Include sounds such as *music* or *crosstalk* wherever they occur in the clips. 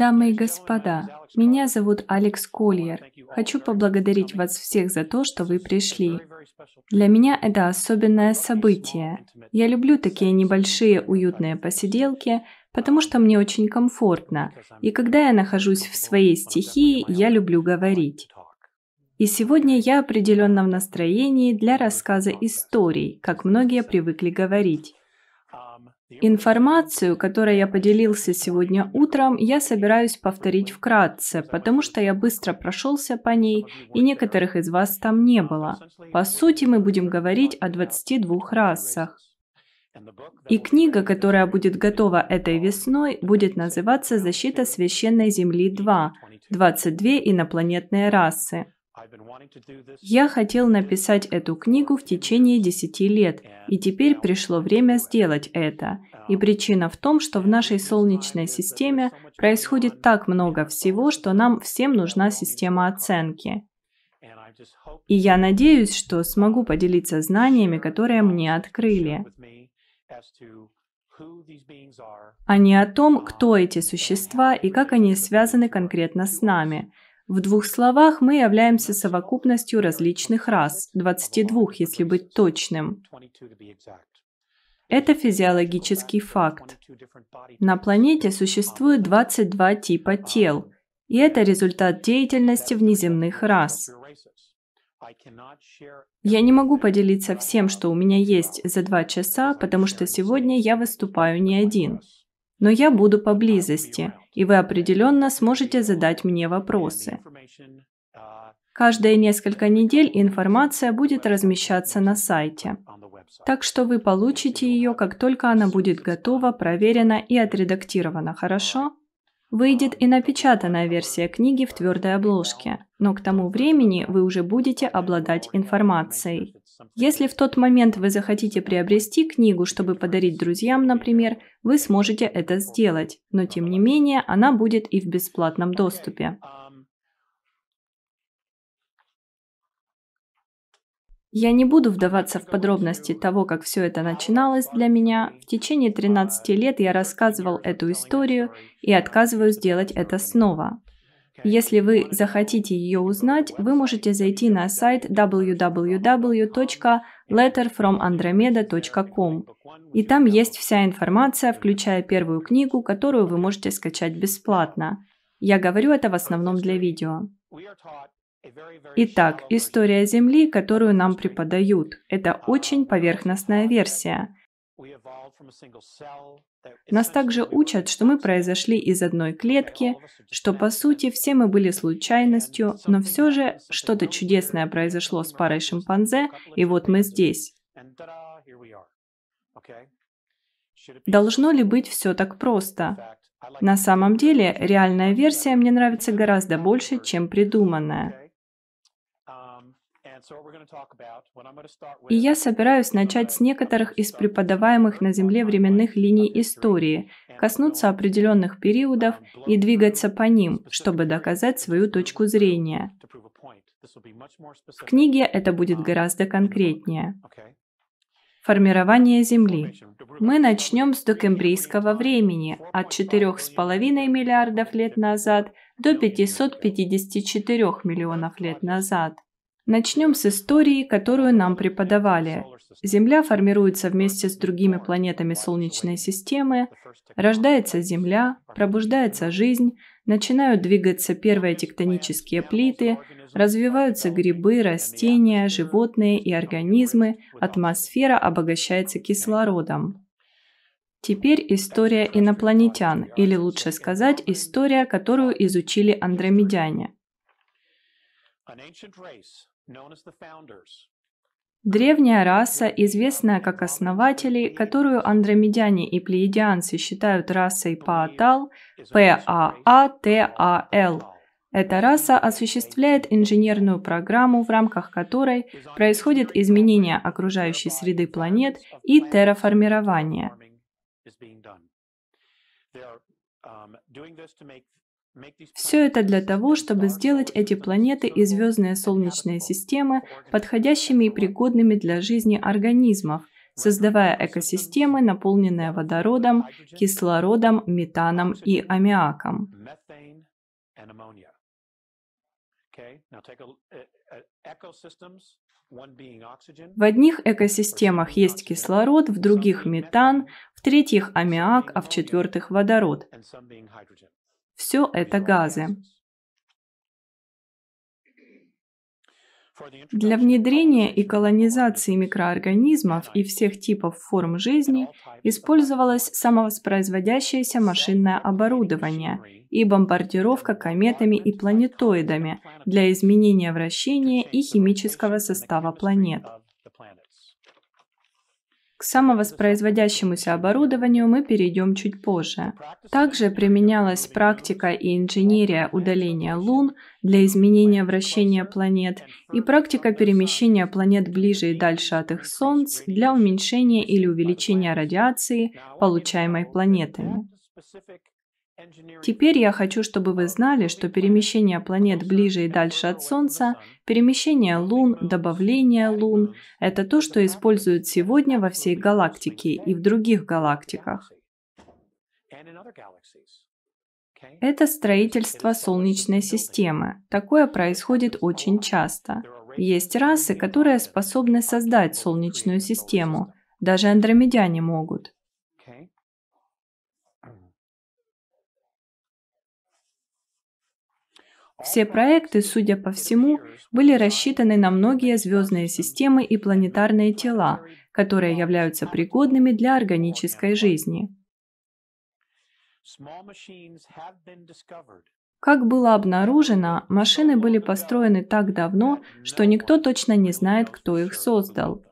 Дамы и господа, меня зовут Алекс Кольер. Хочу поблагодарить вас всех за то, что вы пришли. Для меня это особенное событие. Я люблю такие небольшие уютные посиделки, потому что мне очень комфортно, и когда я нахожусь в своей стихии, я люблю говорить. И сегодня я определенно в настроении для рассказа историй, как многие привыкли говорить. Информацию, которой я поделился сегодня утром, я собираюсь повторить вкратце, потому что я быстро прошелся по ней, и некоторых из вас там не было. По сути, мы будем говорить о 22 расах. И книга, которая будет готова этой весной, будет называться «Защита священной Земли 2. 22 инопланетные расы». Я хотел написать эту книгу в течение 10 лет, и теперь пришло время сделать это. И причина в том, что в нашей Солнечной системе происходит так много всего, что нам всем нужна система оценки. И я надеюсь, что смогу поделиться знаниями, которые мне открыли а не о том, кто эти существа и как они связаны конкретно с нами. В двух словах мы являемся совокупностью различных рас, 22, если быть точным. Это физиологический факт. На планете существует 22 типа тел, и это результат деятельности внеземных рас. Я не могу поделиться всем, что у меня есть за два часа, потому что сегодня я выступаю не один. Но я буду поблизости, и вы определенно сможете задать мне вопросы. Каждые несколько недель информация будет размещаться на сайте. Так что вы получите ее, как только она будет готова, проверена и отредактирована, хорошо? Выйдет и напечатанная версия книги в твердой обложке, но к тому времени вы уже будете обладать информацией. Если в тот момент вы захотите приобрести книгу, чтобы подарить друзьям, например, вы сможете это сделать, но тем не менее она будет и в бесплатном доступе. Я не буду вдаваться в подробности того, как все это начиналось для меня. В течение 13 лет я рассказывал эту историю и отказываюсь делать это снова. Если вы захотите ее узнать, вы можете зайти на сайт www.letterfromandromeda.com. И там есть вся информация, включая первую книгу, которую вы можете скачать бесплатно. Я говорю это в основном для видео. Итак, история Земли, которую нам преподают, это очень поверхностная версия. Нас также учат, что мы произошли из одной клетки, что по сути все мы были случайностью, но все же что-то чудесное произошло с парой шимпанзе, и вот мы здесь. Должно ли быть все так просто? На самом деле, реальная версия мне нравится гораздо больше, чем придуманная. И я собираюсь начать с некоторых из преподаваемых на Земле временных линий истории, коснуться определенных периодов и двигаться по ним, чтобы доказать свою точку зрения. В книге это будет гораздо конкретнее. Формирование Земли. Мы начнем с докембрийского времени, от 4,5 миллиардов лет назад до 554 миллионов лет назад. Начнем с истории, которую нам преподавали. Земля формируется вместе с другими планетами Солнечной системы, рождается Земля, пробуждается жизнь, начинают двигаться первые тектонические плиты, развиваются грибы, растения, животные и организмы, атмосфера обогащается кислородом. Теперь история инопланетян, или лучше сказать, история, которую изучили андромедяне. Древняя раса, известная как основатели, которую андромедяне и плеядианцы считают расой Паатал, П-А-А-Т-А-Л. Эта раса осуществляет инженерную программу, в рамках которой происходит изменение окружающей среды планет и терраформирование. Все это для того, чтобы сделать эти планеты и звездные солнечные системы подходящими и пригодными для жизни организмов, создавая экосистемы, наполненные водородом, кислородом, метаном и аммиаком. being oxygen. В одних экосистемах есть кислород, в других метан, в третьих аммиак, а в четвертых водород. Все это газы. Для внедрения и колонизации микроорганизмов и всех типов форм жизни использовалось самовоспроизводящееся машинное оборудование и бомбардировка кометами и планетоидами для изменения вращения и химического состава планет. К самовоспроизводящемуся оборудованию мы перейдем чуть позже. Также применялась практика и инженерия удаления лун для изменения вращения планет и практика перемещения планет ближе и дальше от их солнц для уменьшения или увеличения радиации, получаемой планетами. Теперь я хочу, чтобы вы знали, что перемещение планет ближе и дальше от Солнца, перемещение лун, добавление лун – это то, что используют сегодня во всей галактике и в других галактиках. Это строительство Солнечной системы. Такое происходит очень часто. Есть расы, которые способны создать Солнечную систему. Даже андромедяне могут. Все проекты, судя по всему, были рассчитаны на многие звездные системы и планетарные тела, которые являются пригодными для органической жизни. Как было обнаружено, машины были построены так давно, что никто точно не знает, кто их создал.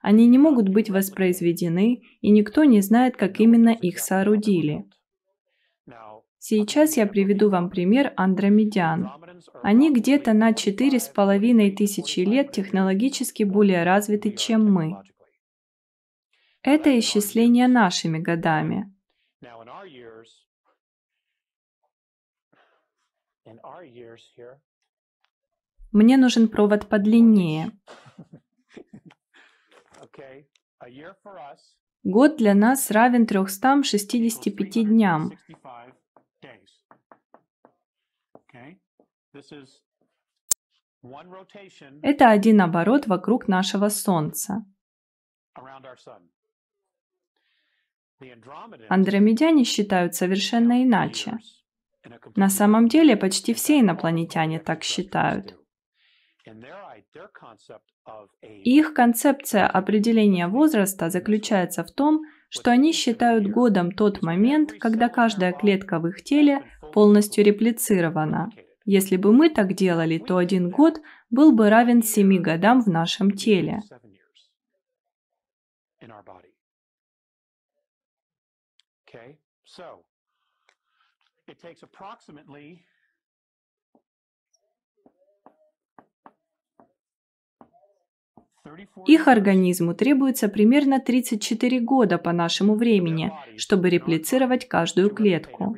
Они не могут быть воспроизведены, и никто не знает, как именно их соорудили. Сейчас я приведу вам пример андромедян. Они где-то на четыре с половиной тысячи лет технологически более развиты, чем мы. Это исчисление нашими годами. Мне нужен провод подлиннее. Год для нас равен 365 дням. Это один оборот вокруг нашего Солнца. Андромедяне считают совершенно иначе. На самом деле почти все инопланетяне так считают. Их концепция определения возраста заключается в том, что они считают годом тот момент, когда каждая клетка в их теле полностью реплицирована. Если бы мы так делали, то один год был бы равен семи годам в нашем теле. Их организму требуется примерно 34 года по нашему времени, чтобы реплицировать каждую клетку.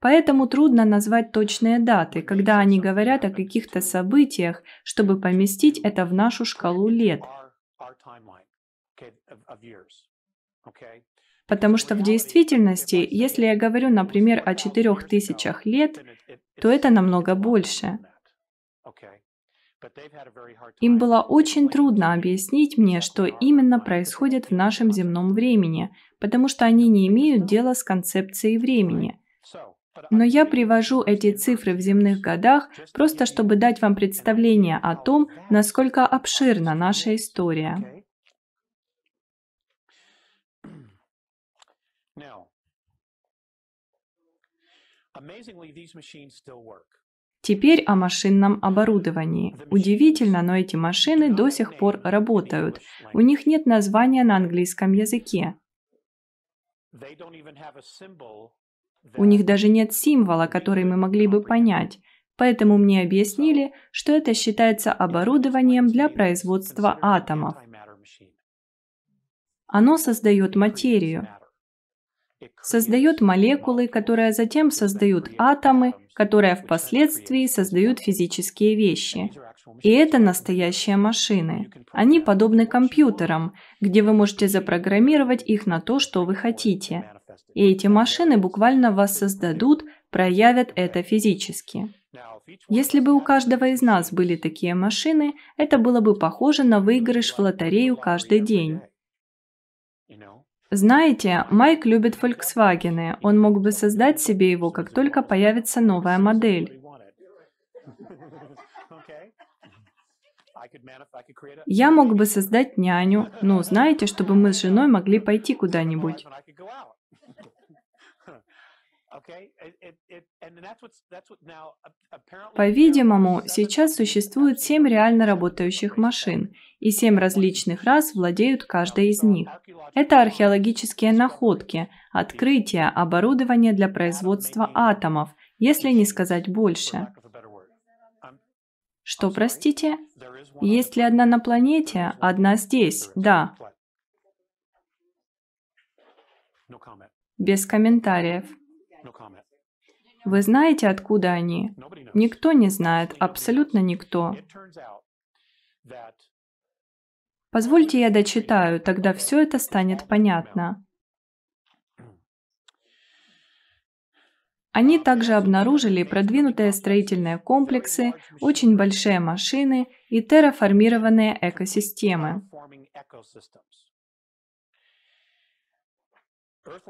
Поэтому трудно назвать точные даты, когда они говорят о каких-то событиях, чтобы поместить это в нашу шкалу лет. Потому что в действительности, если я говорю, например, о четырех тысячах лет, то это намного больше. Им было очень трудно объяснить мне, что именно происходит в нашем земном времени, потому что они не имеют дела с концепцией времени. Но я привожу эти цифры в земных годах просто чтобы дать вам представление о том, насколько обширна наша история. Теперь о машинном оборудовании. Удивительно, но эти машины до сих пор работают. У них нет названия на английском языке. У них даже нет символа, который мы могли бы понять. Поэтому мне объяснили, что это считается оборудованием для производства атомов. Оно создает материю, создает молекулы, которые затем создают атомы, которые впоследствии создают физические вещи. И это настоящие машины. Они подобны компьютерам, где вы можете запрограммировать их на то, что вы хотите. И эти машины буквально вас создадут, проявят это физически. Если бы у каждого из нас были такие машины, это было бы похоже на выигрыш в лотерею каждый день. Знаете, Майк любит Volkswagen. Он мог бы создать себе его, как только появится новая модель. Я мог бы создать няню, ну, знаете, чтобы мы с женой могли пойти куда-нибудь. По-видимому, сейчас существует семь реально работающих машин, и семь различных рас владеют каждой из них. Это археологические находки, открытия, оборудование для производства атомов, если не сказать больше. Что, простите? Есть ли одна на планете? Одна здесь, да. Без комментариев. Вы знаете, откуда они? Никто не знает, абсолютно никто. Позвольте я дочитаю, тогда все это станет понятно. Они также обнаружили продвинутые строительные комплексы, очень большие машины и терраформированные экосистемы.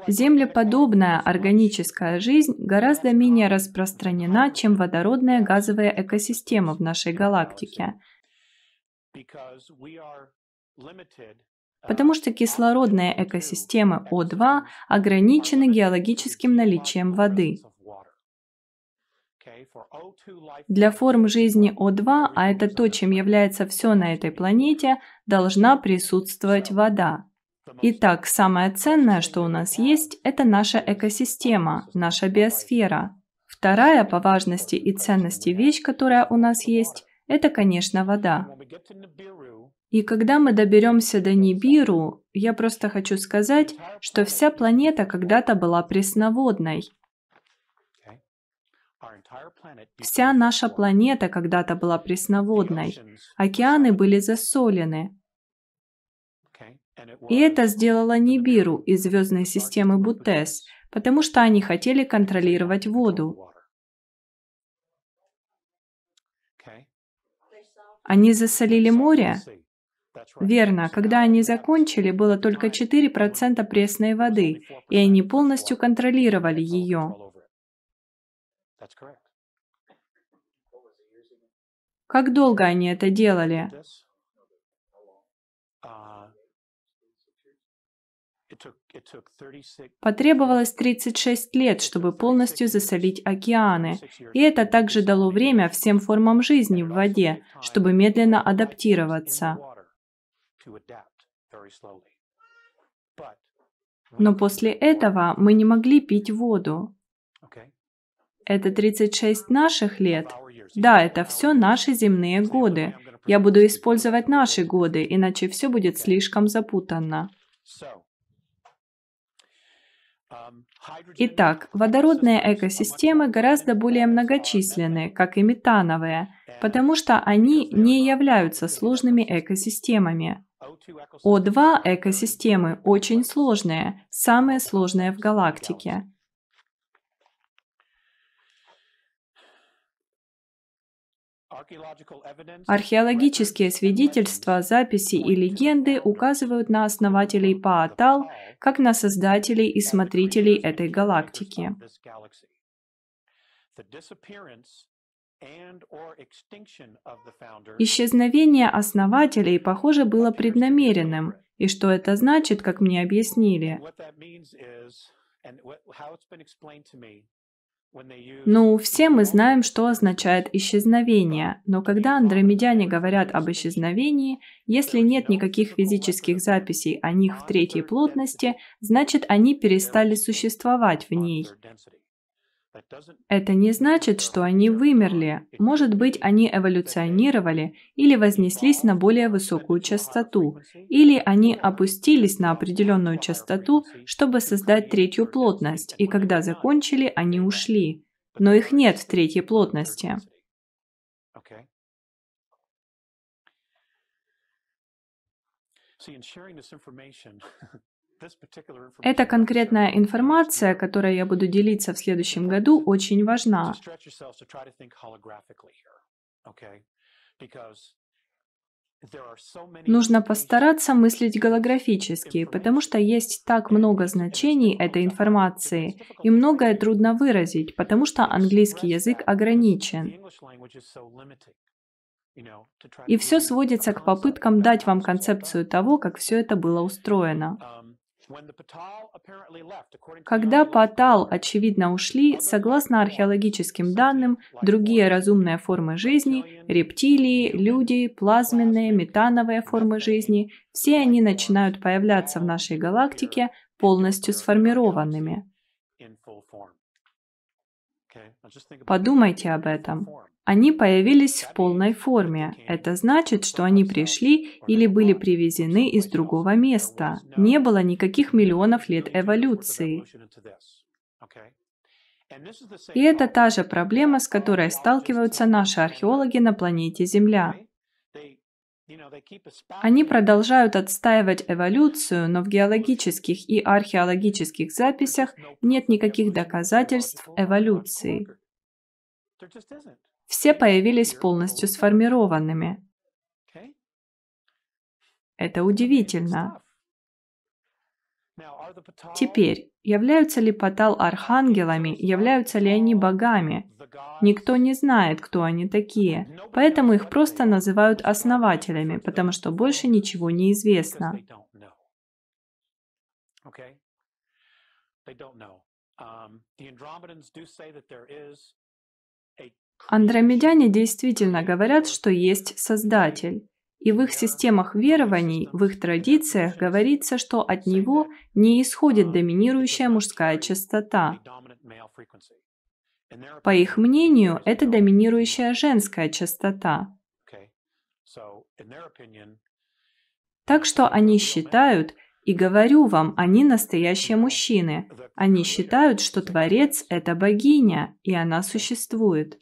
Землеподобная органическая жизнь гораздо менее распространена, чем водородная газовая экосистема в нашей галактике, потому что кислородные экосистемы О2 ограничены геологическим наличием воды. Для форм жизни О2, а это то, чем является все на этой планете, должна присутствовать вода. Итак, самое ценное, что у нас есть, это наша экосистема, наша биосфера. Вторая по важности и ценности вещь, которая у нас есть, это, конечно, вода. И когда мы доберемся до Нибиру, я просто хочу сказать, что вся планета когда-то была пресноводной. Вся наша планета когда-то была пресноводной. Океаны были засолены. И это сделала Нибиру из звездной системы Бутес, потому что они хотели контролировать воду. Они засолили море? Верно, когда они закончили, было только 4% пресной воды, и они полностью контролировали ее. Как долго они это делали? Потребовалось 36 лет, чтобы полностью засолить океаны, и это также дало время всем формам жизни в воде, чтобы медленно адаптироваться. Но после этого мы не могли пить воду. Это 36 наших лет? Да, это все наши земные годы. Я буду использовать наши годы, иначе все будет слишком запутанно. Итак, водородные экосистемы гораздо более многочисленны, как и метановые, потому что они не являются сложными экосистемами. О2 экосистемы очень сложные, самые сложные в галактике. Археологические свидетельства, записи и легенды указывают на основателей Паатал как на создателей и смотрителей этой галактики. Исчезновение основателей, похоже, было преднамеренным, и что это значит, как мне объяснили. Ну, все мы знаем, что означает исчезновение, но когда андромедяне говорят об исчезновении, если нет никаких физических записей о них в третьей плотности, значит они перестали существовать в ней. Это не значит, что они вымерли. Может быть, они эволюционировали или вознеслись на более высокую частоту, или они опустились на определенную частоту, чтобы создать третью плотность, и когда закончили, они ушли. Но их нет в третьей плотности. Эта конкретная информация, которой я буду делиться в следующем году, очень важна. Нужно постараться мыслить голографически, потому что есть так много значений этой информации, и многое трудно выразить, потому что английский язык ограничен. И все сводится к попыткам дать вам концепцию того, как все это было устроено. Когда Патал, очевидно, ушли, согласно археологическим данным, другие разумные формы жизни, рептилии, люди, плазменные, метановые формы жизни, все они начинают появляться в нашей галактике полностью сформированными. Подумайте об этом. Они появились в полной форме. Это значит, что они пришли или были привезены из другого места. Не было никаких миллионов лет эволюции. И это та же проблема, с которой сталкиваются наши археологи на планете Земля. Они продолжают отстаивать эволюцию, но в геологических и археологических записях нет никаких доказательств эволюции все появились полностью сформированными. Это удивительно. Теперь, являются ли Патал архангелами, являются ли они богами? Никто не знает, кто они такие, поэтому их просто называют основателями, потому что больше ничего не известно. Андромедяне действительно говорят, что есть Создатель. И в их системах верований, в их традициях говорится, что от него не исходит доминирующая мужская частота. По их мнению, это доминирующая женская частота. Так что они считают, и говорю вам, они настоящие мужчины. Они считают, что Творец – это богиня, и она существует.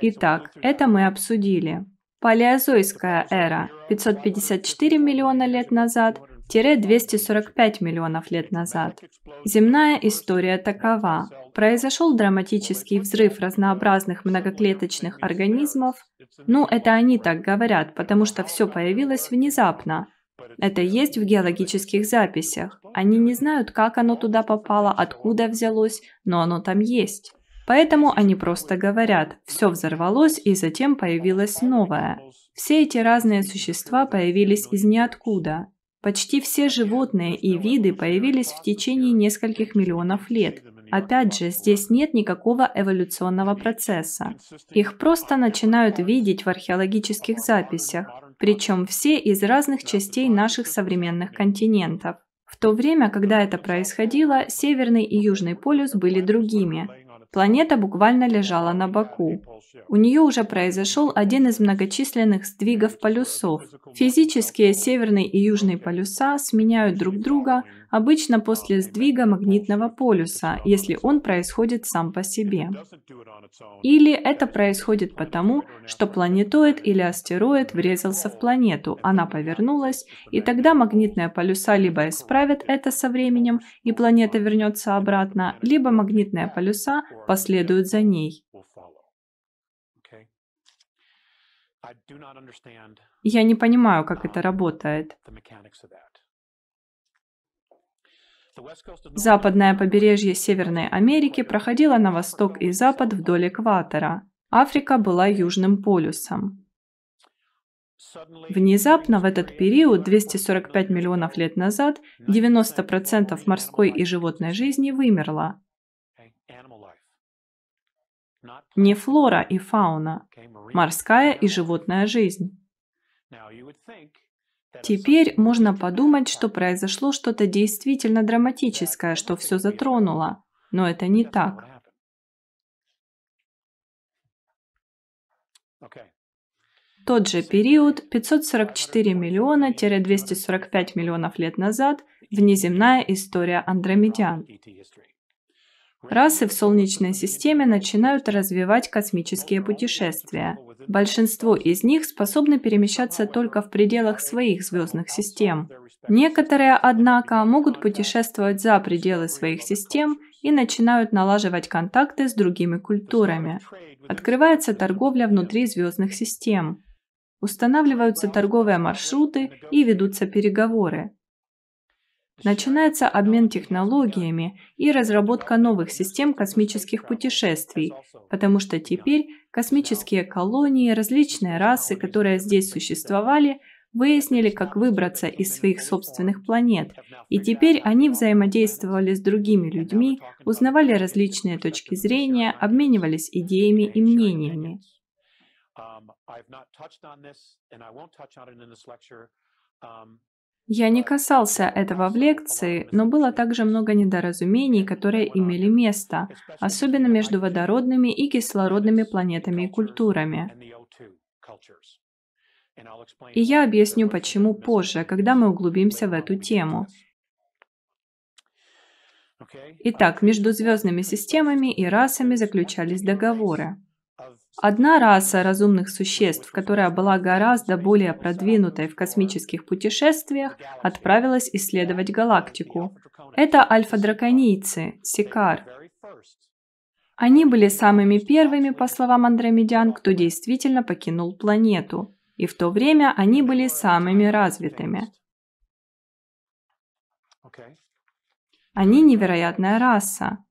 Итак, это мы обсудили. Палеозойская эра 554 миллиона лет назад – 245 миллионов лет назад. Земная история такова. Произошел драматический взрыв разнообразных многоклеточных организмов. Ну, это они так говорят, потому что все появилось внезапно. Это есть в геологических записях. Они не знают, как оно туда попало, откуда взялось, но оно там есть. Поэтому они просто говорят, все взорвалось и затем появилось новое. Все эти разные существа появились из ниоткуда. Почти все животные и виды появились в течение нескольких миллионов лет. Опять же, здесь нет никакого эволюционного процесса. Их просто начинают видеть в археологических записях, причем все из разных частей наших современных континентов. В то время, когда это происходило, Северный и Южный полюс были другими. Планета буквально лежала на боку. У нее уже произошел один из многочисленных сдвигов полюсов. Физические северный и южный полюса сменяют друг друга обычно после сдвига магнитного полюса, если он происходит сам по себе. Или это происходит потому, что планетоид или астероид врезался в планету, она повернулась, и тогда магнитные полюса либо исправят это со временем, и планета вернется обратно, либо магнитные полюса последуют за ней. Я не понимаю, как это работает. Западное побережье Северной Америки проходило на восток и запад вдоль экватора. Африка была Южным полюсом. Внезапно в этот период, 245 миллионов лет назад, 90% морской и животной жизни вымерло. Не флора и фауна, морская и животная жизнь. Теперь можно подумать, что произошло что-то действительно драматическое, что все затронуло. Но это не так. Тот же период, 544 миллиона-245 миллионов лет назад, внеземная история андромедян. Расы в Солнечной системе начинают развивать космические путешествия. Большинство из них способны перемещаться только в пределах своих звездных систем. Некоторые, однако, могут путешествовать за пределы своих систем и начинают налаживать контакты с другими культурами. Открывается торговля внутри звездных систем. Устанавливаются торговые маршруты и ведутся переговоры. Начинается обмен технологиями и разработка новых систем космических путешествий, потому что теперь космические колонии, различные расы, которые здесь существовали, выяснили, как выбраться из своих собственных планет, и теперь они взаимодействовали с другими людьми, узнавали различные точки зрения, обменивались идеями и мнениями. Я не касался этого в лекции, но было также много недоразумений, которые имели место, особенно между водородными и кислородными планетами и культурами. И я объясню, почему позже, когда мы углубимся в эту тему. Итак, между звездными системами и расами заключались договоры. Одна раса разумных существ, которая была гораздо более продвинутой в космических путешествиях, отправилась исследовать галактику. Это альфа-драконийцы, Сикар. Они были самыми первыми, по словам андромедян, кто действительно покинул планету и в то время они были самыми развитыми. Они невероятная раса.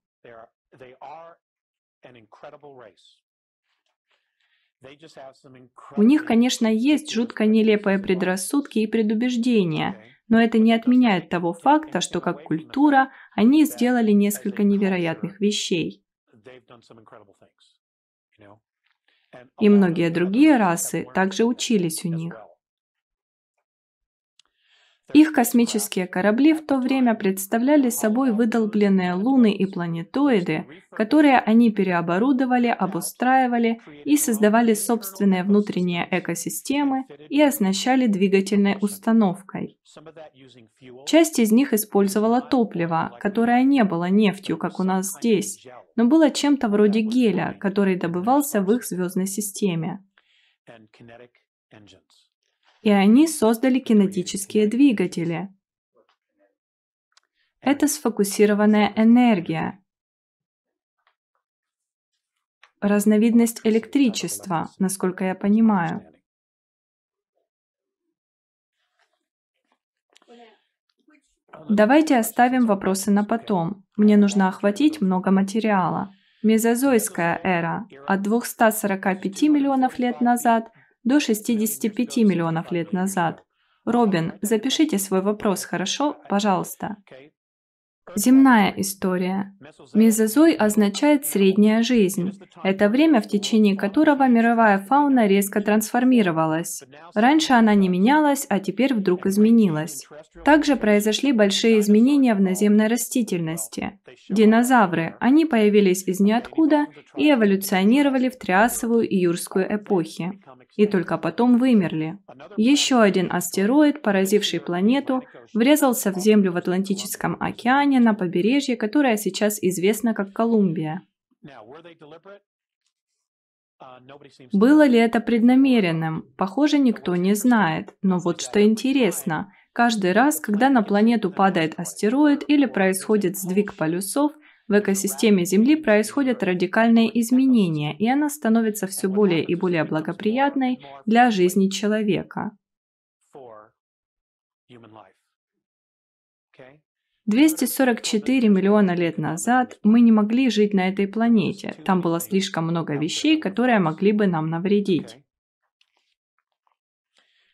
У них, конечно, есть жутко нелепые предрассудки и предубеждения, но это не отменяет того факта, что как культура они сделали несколько невероятных вещей. И многие другие расы также учились у них. Их космические корабли в то время представляли собой выдолбленные луны и планетоиды, которые они переоборудовали, обустраивали и создавали собственные внутренние экосистемы и оснащали двигательной установкой. Часть из них использовала топливо, которое не было нефтью, как у нас здесь, но было чем-то вроде геля, который добывался в их звездной системе. И они создали кинетические двигатели. Это сфокусированная энергия, разновидность электричества, насколько я понимаю. Давайте оставим вопросы на потом. Мне нужно охватить много материала. Мезозойская эра от 245 миллионов лет назад до 65 миллионов лет назад. Робин, запишите свой вопрос, хорошо? Пожалуйста. Земная история. Мезозой означает «средняя жизнь». Это время, в течение которого мировая фауна резко трансформировалась. Раньше она не менялась, а теперь вдруг изменилась. Также произошли большие изменения в наземной растительности. Динозавры, они появились из ниоткуда и эволюционировали в Триасовую и Юрскую эпохи и только потом вымерли. Еще один астероид, поразивший планету, врезался в Землю в Атлантическом океане на побережье, которое сейчас известно как Колумбия. Было ли это преднамеренным? Похоже, никто не знает. Но вот что интересно. Каждый раз, когда на планету падает астероид или происходит сдвиг полюсов, в экосистеме Земли происходят радикальные изменения, и она становится все более и более благоприятной для жизни человека. 244 миллиона лет назад мы не могли жить на этой планете. Там было слишком много вещей, которые могли бы нам навредить.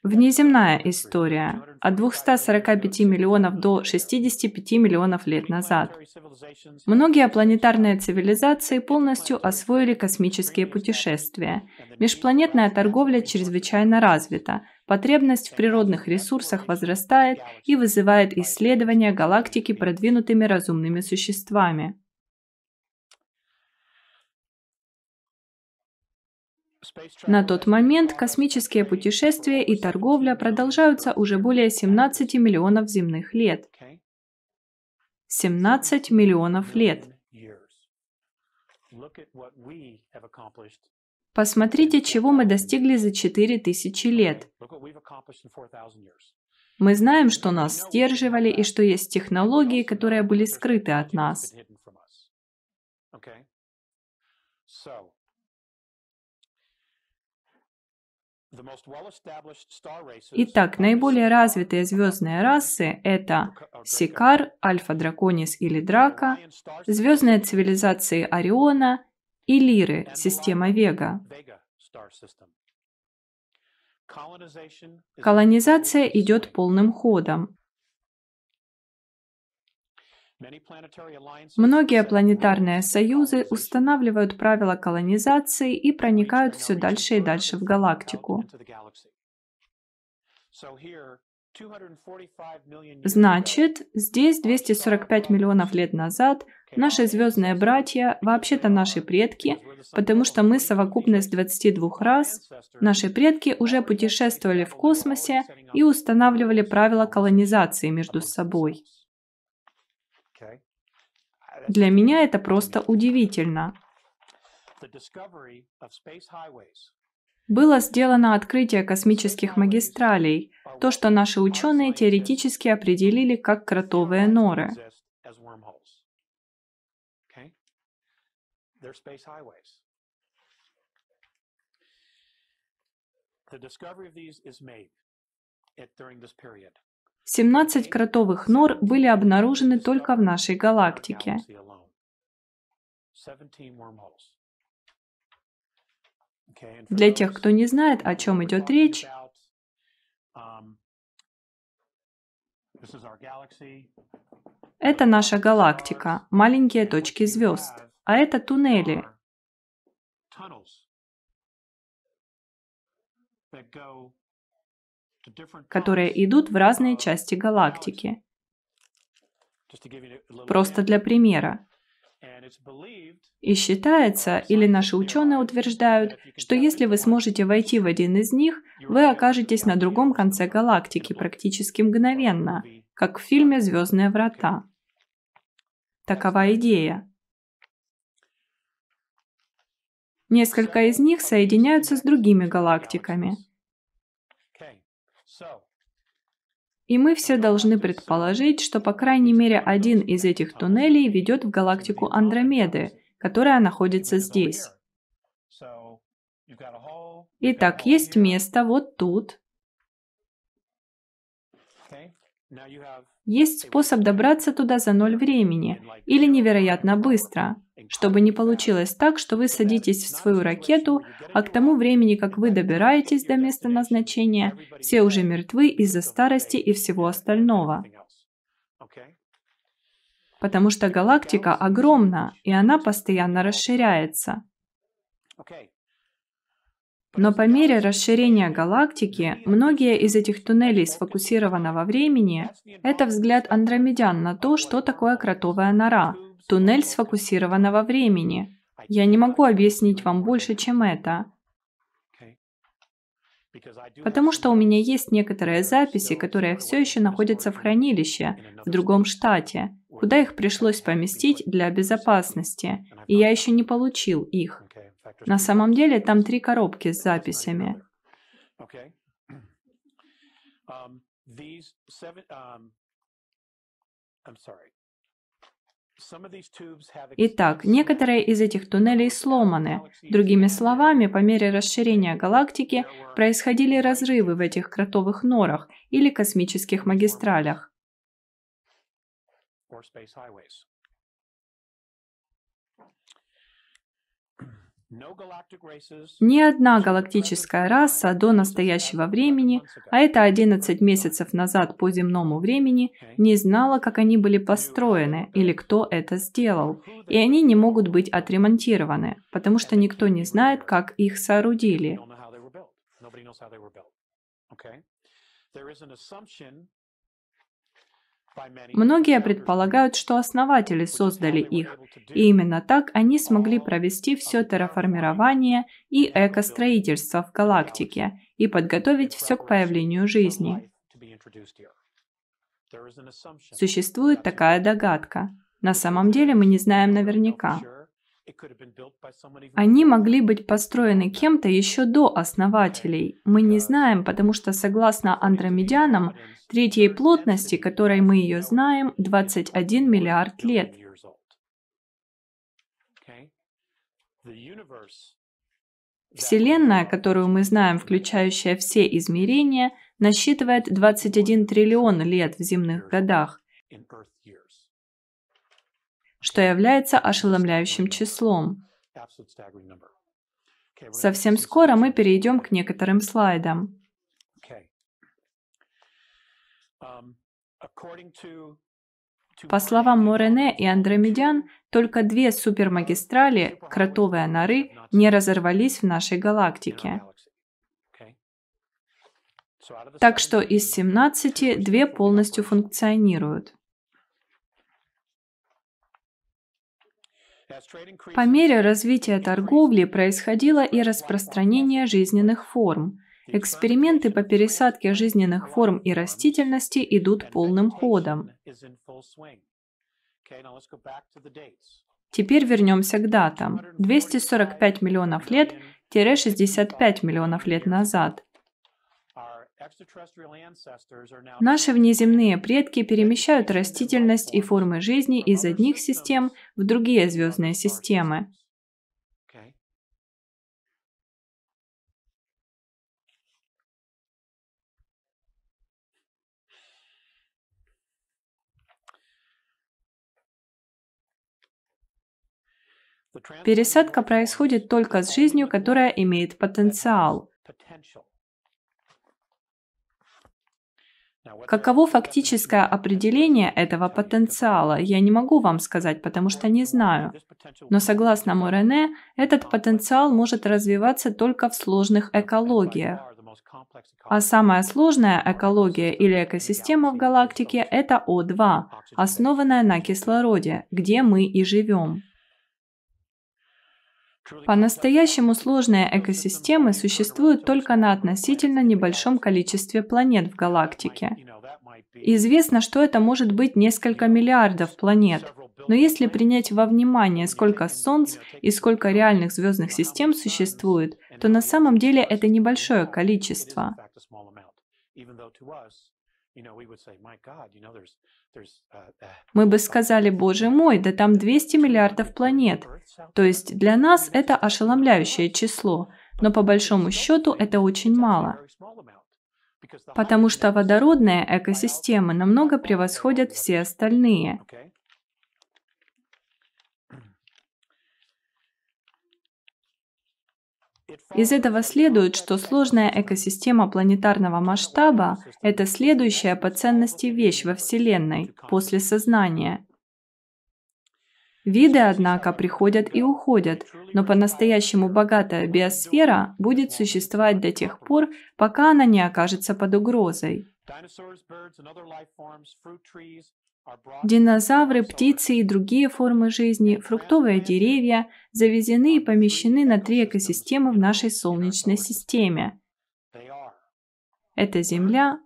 Внеземная история от 245 миллионов до 65 миллионов лет назад. Многие планетарные цивилизации полностью освоили космические путешествия. Межпланетная торговля чрезвычайно развита, потребность в природных ресурсах возрастает и вызывает исследования галактики продвинутыми разумными существами. На тот момент космические путешествия и торговля продолжаются уже более 17 миллионов земных лет. 17 миллионов лет. Посмотрите, чего мы достигли за 4000 лет. Мы знаем, что нас сдерживали и что есть технологии, которые были скрыты от нас. Итак, наиболее развитые звездные расы – это Сикар, Альфа Драконис или Драка, звездные цивилизации Ориона и Лиры, система Вега. Колонизация идет полным ходом. Многие планетарные союзы устанавливают правила колонизации и проникают все дальше и дальше в галактику. Значит, здесь 245 миллионов лет назад наши звездные братья, вообще-то наши предки, потому что мы совокупность 22 рас, наши предки уже путешествовали в космосе и устанавливали правила колонизации между собой. Для меня это просто удивительно. Было сделано открытие космических магистралей, то, что наши ученые теоретически определили как кротовые норы. The discovery of these is made during this period. 17 кротовых нор были обнаружены только в нашей галактике. Для тех, кто не знает, о чем идет речь, это наша галактика, маленькие точки звезд, а это туннели, которые идут в разные части галактики. Просто для примера. И считается, или наши ученые утверждают, что если вы сможете войти в один из них, вы окажетесь на другом конце галактики практически мгновенно, как в фильме «Звездные врата». Такова идея. Несколько из них соединяются с другими галактиками. И мы все должны предположить, что по крайней мере один из этих туннелей ведет в галактику Андромеды, которая находится здесь. Итак, есть место вот тут. Есть способ добраться туда за ноль времени или невероятно быстро. Чтобы не получилось так, что вы садитесь в свою ракету, а к тому времени, как вы добираетесь до места назначения, все уже мертвы из-за старости и всего остального. Потому что галактика огромна, и она постоянно расширяется. Но по мере расширения галактики, многие из этих туннелей сфокусированного времени – это взгляд андромедян на то, что такое кротовая нора – туннель сфокусированного времени. Я не могу объяснить вам больше, чем это. Потому что у меня есть некоторые записи, которые все еще находятся в хранилище в другом штате, куда их пришлось поместить для безопасности, и я еще не получил их. На самом деле там три коробки с записями. *clears throat* Um, um. Итак, некоторые из этих туннелей сломаны. Другими словами, по мере расширения галактики происходили разрывы в этих кротовых норах или космических магистралях. Ни одна галактическая раса до настоящего времени, а это 11 месяцев назад по земному времени, не знала, как они были построены или кто это сделал. И они не могут быть отремонтированы, потому что никто не знает, как их соорудили. Многие предполагают, что основатели создали их, и именно так они смогли провести все терраформирование и экостроительство в галактике и подготовить все к появлению жизни. Существует такая догадка. На самом деле мы не знаем наверняка. Они могли быть построены кем-то еще до основателей. Мы не знаем, потому что согласно андромедянам, третьей плотности, которой мы ее знаем, 21 миллиард лет. Вселенная, которую мы знаем, включающая все измерения, насчитывает 21 триллион лет в земных годах, что является ошеломляющим числом. Совсем скоро мы перейдем к некоторым слайдам. По словам Морене и Андромедян, только две супермагистрали, кротовые норы, не разорвались в нашей галактике. Так что из 17 две полностью функционируют. По мере развития торговли происходило и распространение жизненных форм. Эксперименты по пересадке жизненных форм и растительности идут полным ходом. Теперь вернемся к датам. 245 миллионов лет-65 миллионов лет назад. Наши внеземные предки перемещают растительность и формы жизни из одних систем в другие звездные системы. Пересадка происходит только с жизнью, которая имеет потенциал. Каково фактическое определение этого потенциала, я не могу вам сказать, потому что не знаю. Но согласно Морене, этот потенциал может развиваться только в сложных экологиях. А самая сложная экология или экосистема в галактике – это О2, основанная на кислороде, где мы и живем. По-настоящему сложные экосистемы существуют только на относительно небольшом количестве планет в галактике. Известно, что это может быть несколько миллиардов планет. Но если принять во внимание, сколько Солнц и сколько реальных звездных систем существует, то на самом деле это небольшое количество. Мы бы сказали, боже мой, да там 200 миллиардов планет. То есть для нас это ошеломляющее число, но по большому счету это очень мало. Потому что водородные экосистемы намного превосходят все остальные. Из этого следует, что сложная экосистема планетарного масштаба – это следующая по ценности вещь во Вселенной после сознания. Виды, однако, приходят и уходят, но по-настоящему богатая биосфера будет существовать до тех пор, пока она не окажется под угрозой. Динозавры, птицы и другие формы жизни, фруктовые деревья завезены и помещены на три экосистемы в нашей Солнечной системе. Это Земля,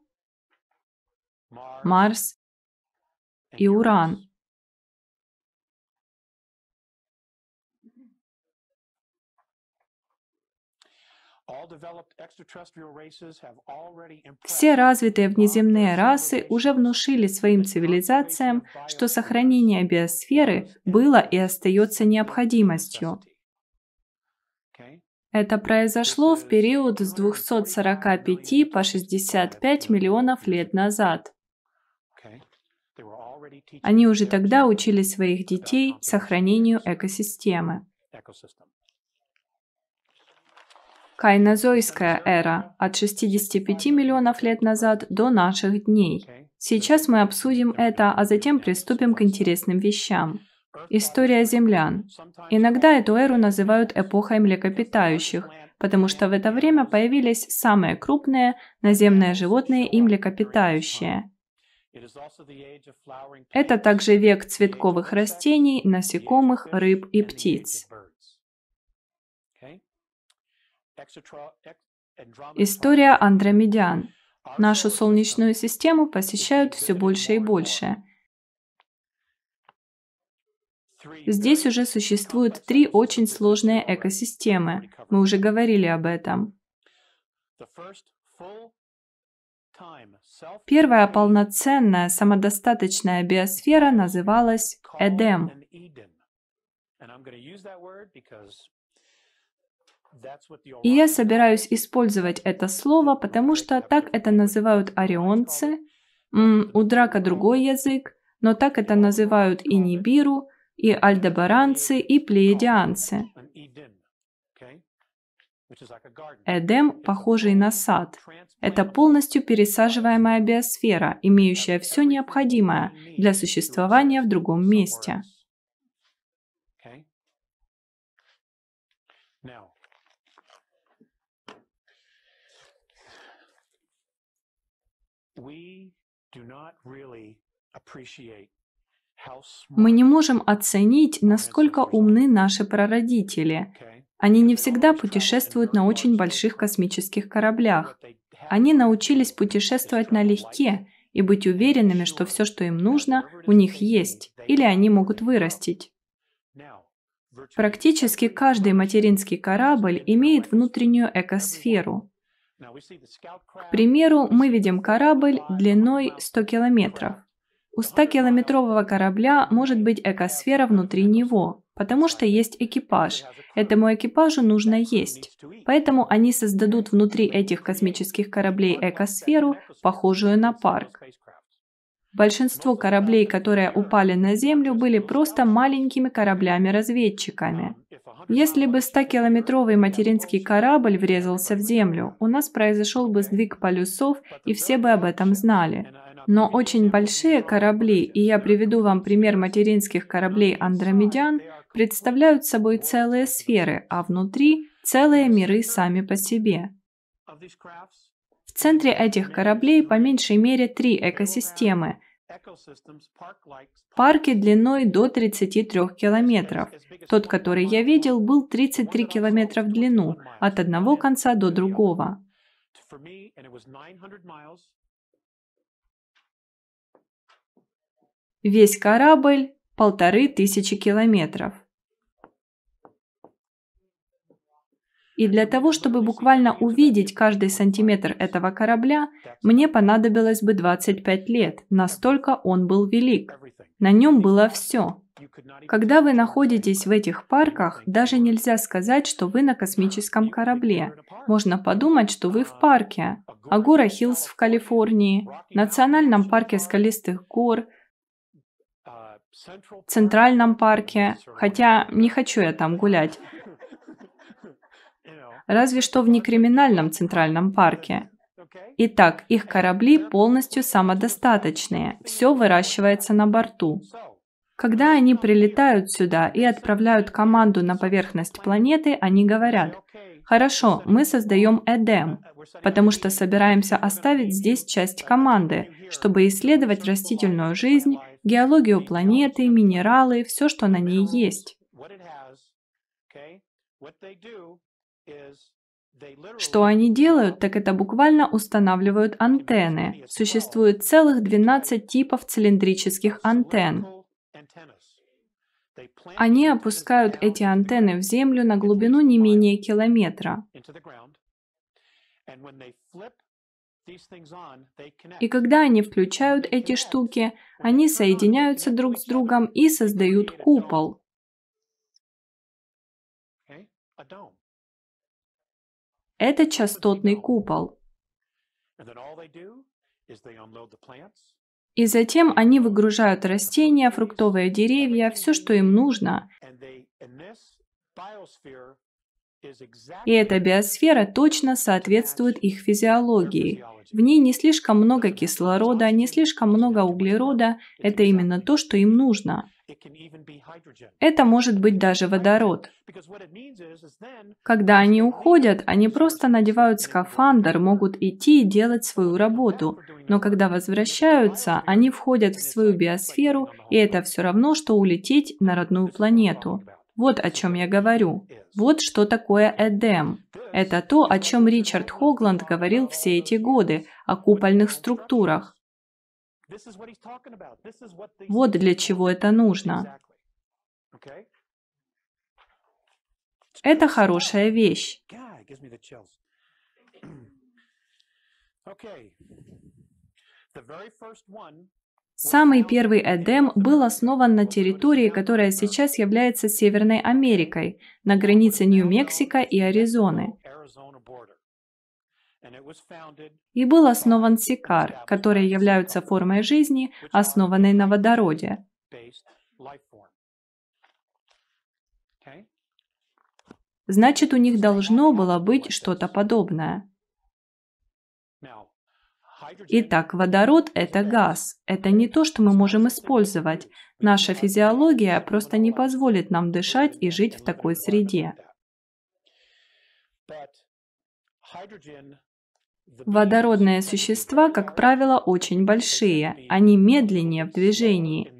Марс и Уран. Все развитые внеземные расы уже внушили своим цивилизациям, что сохранение биосферы было и остается необходимостью. Это произошло в период с 245 по 65 миллионов лет назад. Они уже тогда учили своих детей сохранению экосистемы. Кайнозойская эра от 65 миллионов лет назад до наших дней. Сейчас мы обсудим это, а затем приступим к интересным вещам. История землян. Иногда эту эру называют эпохой млекопитающих, потому что в это время появились самые крупные наземные животные и млекопитающие. Это также век цветковых растений, насекомых, рыб и птиц. История Андромедян. Нашу Солнечную систему посещают все больше и больше. Здесь уже существуют три очень сложные экосистемы. Мы уже говорили об этом. Первая полноценная самодостаточная биосфера называлась Эдем. И я собираюсь использовать это слово, потому что так это называют орионцы, у Драка другой язык, но так это называют и Нибиру, и альдебаранцы, и плеядианцы. Эдем, похожий на сад, это полностью пересаживаемая биосфера, имеющая все необходимое для существования в другом месте. Мы не можем оценить, насколько умны наши прародители. Они не всегда путешествуют на очень больших космических кораблях. Они научились путешествовать налегке и быть уверенными, что все, что им нужно, у них есть, или они могут вырастить. Практически каждый материнский корабль имеет внутреннюю экосферу. К примеру, мы видим корабль длиной 100 километров. У 100-километрового корабля может быть экосфера внутри него, потому что есть экипаж. Этому экипажу нужно есть. Поэтому они создадут внутри этих космических кораблей экосферу, похожую на парк. Большинство кораблей, которые упали на Землю, были просто маленькими кораблями-разведчиками. Если бы 100-километровый материнский корабль врезался в Землю, у нас произошел бы сдвиг полюсов, и все бы об этом знали. Но очень большие корабли, и я приведу вам пример материнских кораблей Андромедян, представляют собой целые сферы, а внутри целые миры сами по себе. Центре этих кораблей по меньшей мере три экосистемы. Парки длиной до 33 километров. Тот, который я видел, был 33 километра в длину, от одного конца до другого. Весь корабль – полторы тысячи километров. И для того, чтобы буквально увидеть каждый сантиметр этого корабля, мне понадобилось бы 25 лет, настолько он был велик. На нем было все. Когда вы находитесь в этих парках, даже нельзя сказать, что вы на космическом корабле. Можно подумать, что вы в парке. Агора Хиллз в Калифорнии, Национальном парке скалистых гор – Центральном парке, хотя не хочу я там гулять. Разве что в некриминальном Центральном парке. Итак, их корабли полностью самодостаточные, все выращивается на борту. Когда они прилетают сюда и отправляют команду на поверхность планеты, они говорят, «Хорошо, мы создаем Эдем, потому что собираемся оставить здесь часть команды, чтобы исследовать растительную жизнь, геологию планеты, минералы, все, что на ней есть. Что они делают, так это буквально устанавливают антенны. Существует целых 12 типов цилиндрических антенн. Они опускают эти антенны в землю на глубину не менее километра. И когда они включают эти штуки, они соединяются друг с другом и создают купол. Это частотный купол. И затем они выгружают растения, фруктовые деревья, все, что им нужно. И эта биосфера точно соответствует их физиологии. В ней не слишком много кислорода, не слишком много углерода. Это именно то, что им нужно. Это может быть даже водород. Когда они уходят, они просто надевают скафандр, могут идти и делать свою работу. Но когда возвращаются, они входят в свою биосферу, и это все равно, что улететь на родную планету. Вот о чем я говорю. Вот что такое Эдем. Это то, о чем Ричард Хогланд говорил все эти годы, о купольных структурах. Вот для чего это нужно. Это хорошая вещь. *clears throat* Самый первый Эдем был основан на территории, которая сейчас является Северной Америкой, на границе Нью-Мексико и Аризоны. И был основан Сикар, которые являются формой жизни, основанной на водороде. Значит, у них должно было быть что-то подобное. Итак, водород – это газ. Это не то, что мы можем использовать. Наша физиология просто не позволит нам дышать и жить в такой среде. Водородные существа, как правило, очень большие. Они медленнее в движении.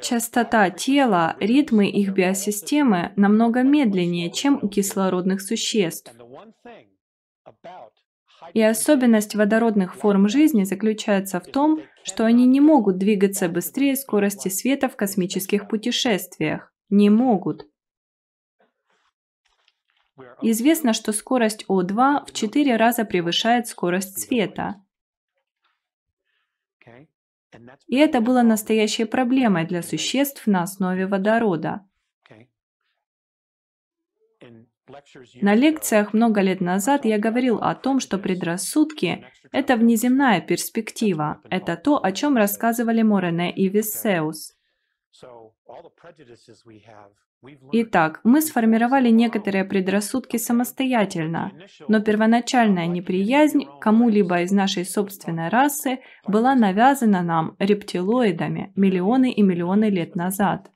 Частота тела, ритмы их биосистемы намного медленнее, чем у кислородных существ. И особенность водородных форм жизни заключается в том, что они не могут двигаться быстрее скорости света в космических путешествиях. Не могут. Известно, что скорость О2 в 4 раза превышает скорость света. И это было настоящей проблемой для существ на основе водорода. okay. In lectures На лекциях много лет назад я говорил о том, что предрассудки – это внеземная перспектива. Это то, о чем рассказывали Морене и Виссеус. Итак, мы сформировали некоторые предрассудки самостоятельно, но первоначальная неприязнь кому-либо из нашей собственной расы была навязана нам рептилоидами миллионы и миллионы лет назад.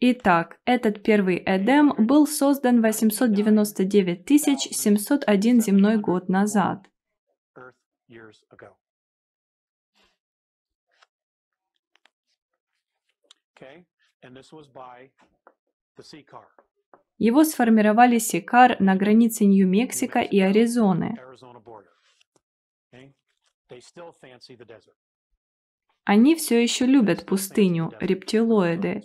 Итак, этот первый Эдем был создан 899 701 земной год назад. Его сформировали Сикар на границе Нью-Мексико и Аризоны. Они все еще любят пустыню, рептилоиды.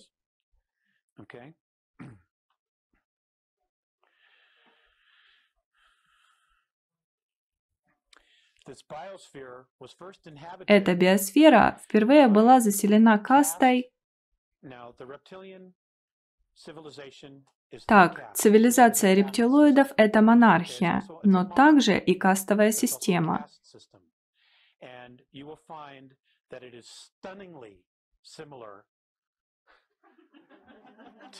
Эта биосфера впервые была заселена кастой. Так, цивилизация рептилоидов это монархия, но также и кастовая система. That it is stunningly similar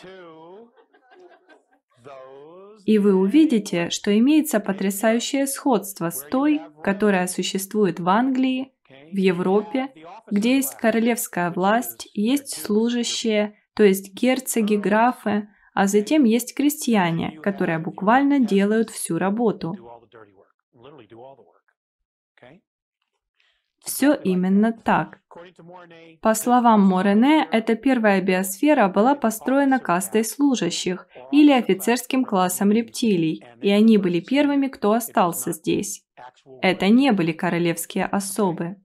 to those И вы увидите, что имеется потрясающее сходство с той, которая существует в Англии, в Европе, где есть королевская власть, есть служащие, то есть герцоги, графы, а затем есть крестьяне, которые буквально делают всю работу. Все именно так. По словам Морене, эта первая биосфера была построена кастой служащих или офицерским классом рептилий, и они были первыми, кто остался здесь. Это не были королевские особы.